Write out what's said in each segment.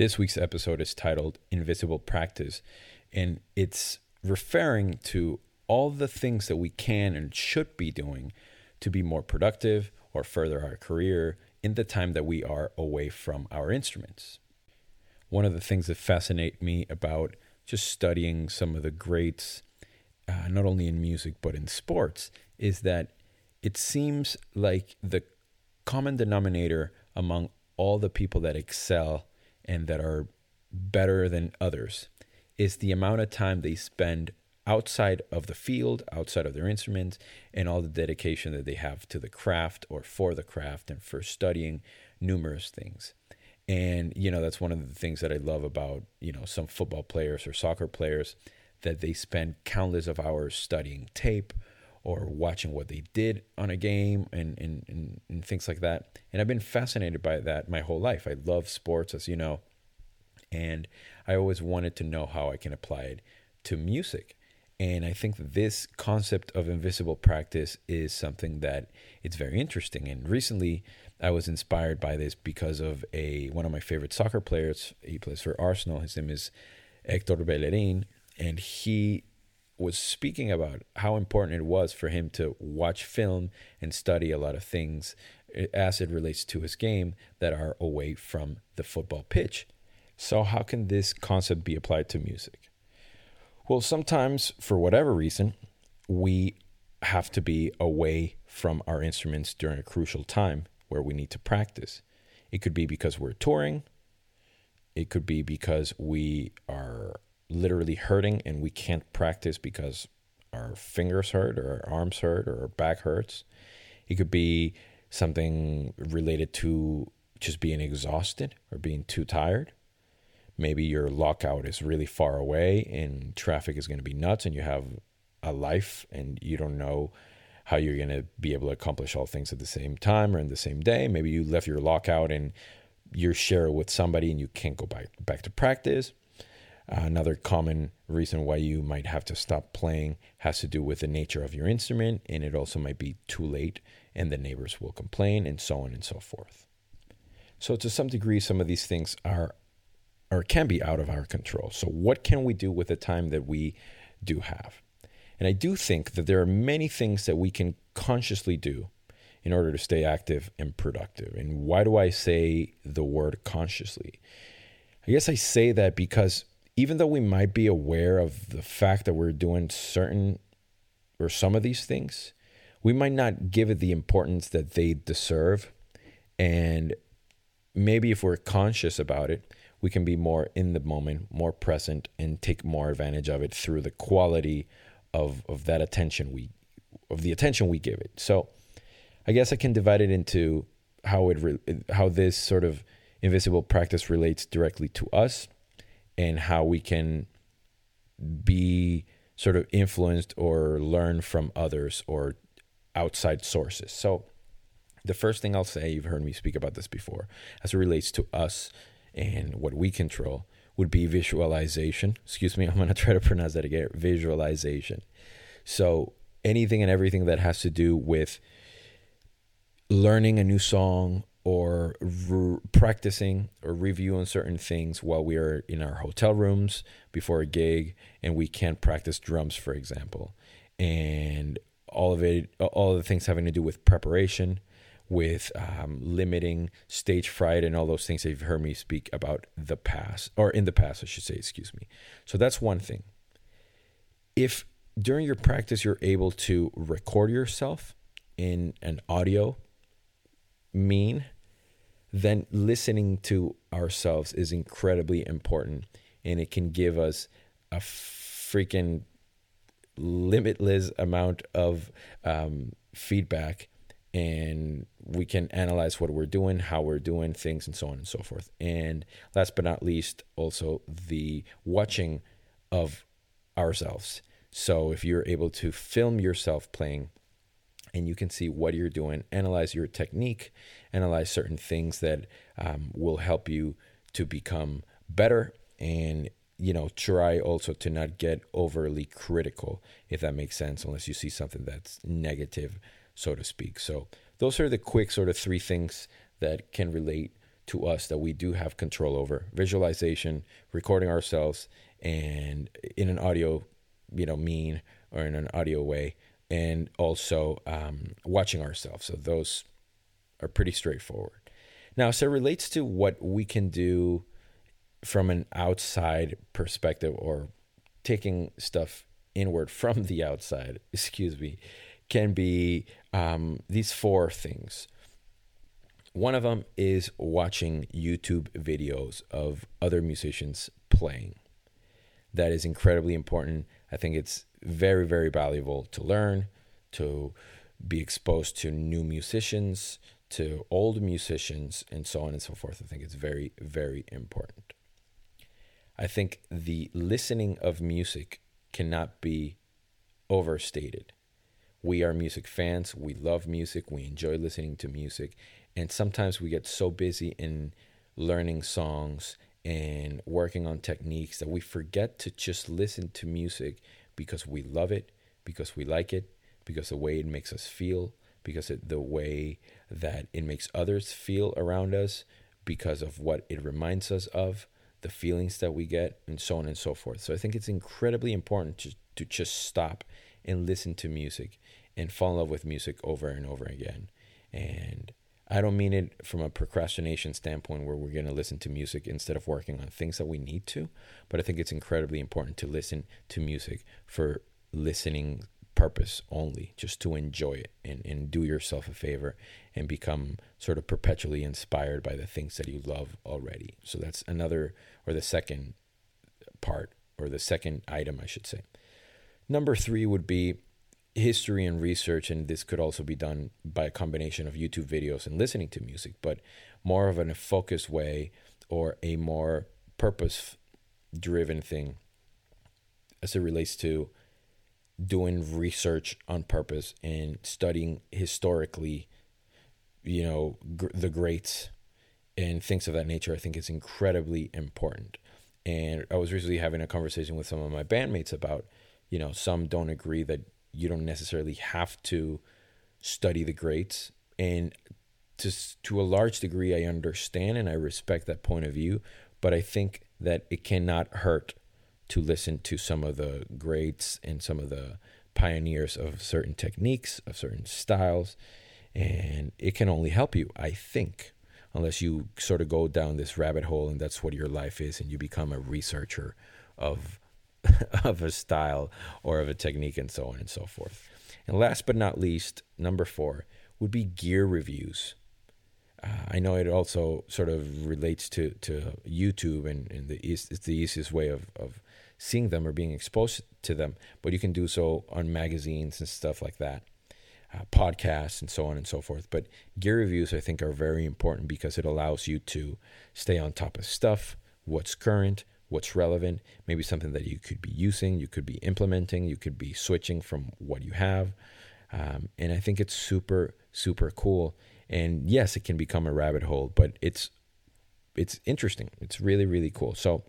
This week's episode is titled Invisible Practice, and it's referring to all the things that we can and should be doing to be more productive or further our career in the time that we are away from our instruments. One of the things that fascinate me about just studying some of the greats uh, not only in music but in sports, is that it seems like the common denominator among all the people that excel and that are better than others is the amount of time they spend outside of the field, outside of their instruments, and all the dedication that they have to the craft or for the craft and for studying numerous things. And, you know, that's one of the things that I love about, you know, some football players or soccer players that they spend countless of hours studying tape or watching what they did on a game and, and, and, and, things like that. And I've been fascinated by that my whole life. I love sports, as you know, and I always wanted to know how I can apply it to music. And I think this concept of invisible practice is something that it's very interesting. And recently, I was inspired by this because of a one of my favorite soccer players. He plays for Arsenal. His name is Hector Bellerin, and he was speaking about how important it was for him to watch film and study a lot of things eh, as it relates to his game that are away from the football pitch. So, how can this concept be applied to music? Well, sometimes, for whatever reason, we have to be away from our instruments during a crucial time where we need to practice. It could be because we're touring, it could be because we are literally hurting and we can't practice because our fingers hurt or our arms hurt or our back hurts. It could be something related to just being exhausted or being too tired. Maybe your lockout is really far away and traffic is going to be nuts and you have a life and you don't know how you're going to be able to accomplish all things at the same time or in the same day. Maybe you left your lockout and you're share with somebody and you can't go back back to practice. Uh, another common reason why you might have to stop playing has to do with the nature of your instrument, and it also might be too late, and the neighbors will complain, and so on and so forth. So, to some degree, some of these things are or can be out of our control. So, what can we do with the time that we do have? And I do think that there are many things that we can consciously do in order to stay active and productive. And why do I say the word consciously? I guess I say that because even though we might be aware of the fact that we're doing certain or some of these things, we might not give it the importance that they deserve. And maybe if we're conscious about it, we can be more in the moment, more present, and take more advantage of it through the quality of, of that attention we of the attention we give it. So I guess I can divide it into how it re- how this sort of invisible practice relates directly to us and how we can be sort of influenced or learn from others or outside sources. So, the first thing I'll say, you've heard me speak about this before, as it relates to us and what we control, would be visualization. Excuse me, I'm going to try to pronounce that again visualization. So, anything and everything that has to do with learning a new song or re- practicing or reviewing certain things while we are in our hotel rooms before a gig and we can't practice drums for example. And all of it all of the things having to do with preparation with um, limiting stage fright and all those things that you've heard me speak about the past or in the past i should say excuse me. So that's one thing. If during your practice you're able to record yourself in an audio mean, then listening to ourselves is incredibly important and it can give us a freaking limitless amount of um, feedback and we can analyze what we're doing, how we're doing things, and so on and so forth. And last but not least, also the watching of ourselves. So if you're able to film yourself playing and you can see what you're doing, analyze your technique, analyze certain things that um, will help you to become better and you know try also to not get overly critical if that makes sense unless you see something that's negative so to speak. So those are the quick sort of three things that can relate to us that we do have control over. Visualization recording ourselves and in an audio you know mean or in an audio way and also um, watching ourselves. So those are pretty straightforward. Now so it relates to what we can do from an outside perspective or taking stuff inward from the outside excuse me can be um, these four things. One of them is watching youtube videos of other musicians playing. That is incredibly important. I think it's very, very valuable to learn, to be exposed to new musicians, to old musicians, and so on and so forth. I think it's very, very important. I think the listening of music cannot be overstated. We are music fans. We love music. We enjoy listening to music. And sometimes we get so busy in learning songs and working on techniques that we forget to just listen to music because we love it, because we like it, because the way it makes us feel, because it, the way that it makes others feel around us, because of what it reminds us of, the feelings that we get, and so on and so forth. So I think it's incredibly important to, to just stop and listen to music and fall in love with music over and over again. And I don't mean it from a procrastination standpoint where we're going to listen to music instead of working on things that we need to, but I think it's incredibly important to listen to music for listening purpose only, just to enjoy it and, and do yourself a favor and become sort of perpetually inspired by the things that you love already. So that's another, or the second part, or the second item, I should say. Number three would be history and research, and this could also be done by a combination of YouTube videos and listening to music, but more of in a focused way or a more purpose driven thing as it relates to doing research on purpose and studying historically, you know, gr- the greats and things of that nature, I think is incredibly important. And I was recently having a conversation with some of my bandmates about, you know, some don't agree that you don't necessarily have to study the greats. And to to a large degree I understand and I respect that point of view but I think that it cannot hurt to listen to some of the greats and some of the pioneers of certain techniques of certain styles and it can only help you I think unless you sort of go down this rabbit hole and that's what your life is and you become a researcher of of a style or of a technique and so on and so forth. And last but not least, number four would be gear reviews. Uh, I know it also sort of relates to, to YouTube and, and the it's the easiest way of, of seeing them or being exposed to them, but you can do so on magazines and stuff like that, uh, podcasts and so on and so forth. But gear reviews, I think, are very important because it allows you to stay on top of stuff, what's current, what's relevant, maybe something that you could be using, you could be implementing, you could be switching from what you have. Um, and I think it's super, super cool. And yes, it can become a rabbit hole, but it's it's interesting. It's really, really cool. So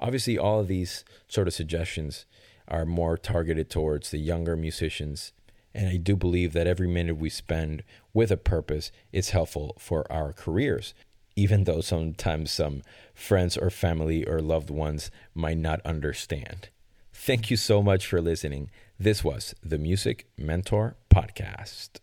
obviously all of these sort of suggestions are more targeted towards the younger musicians. And I do believe that every minute we spend with a purpose is helpful for our careers even though sometimes some friends or family or loved ones might not understand. Thank you so much for listening. This was the Music Mentor Podcast.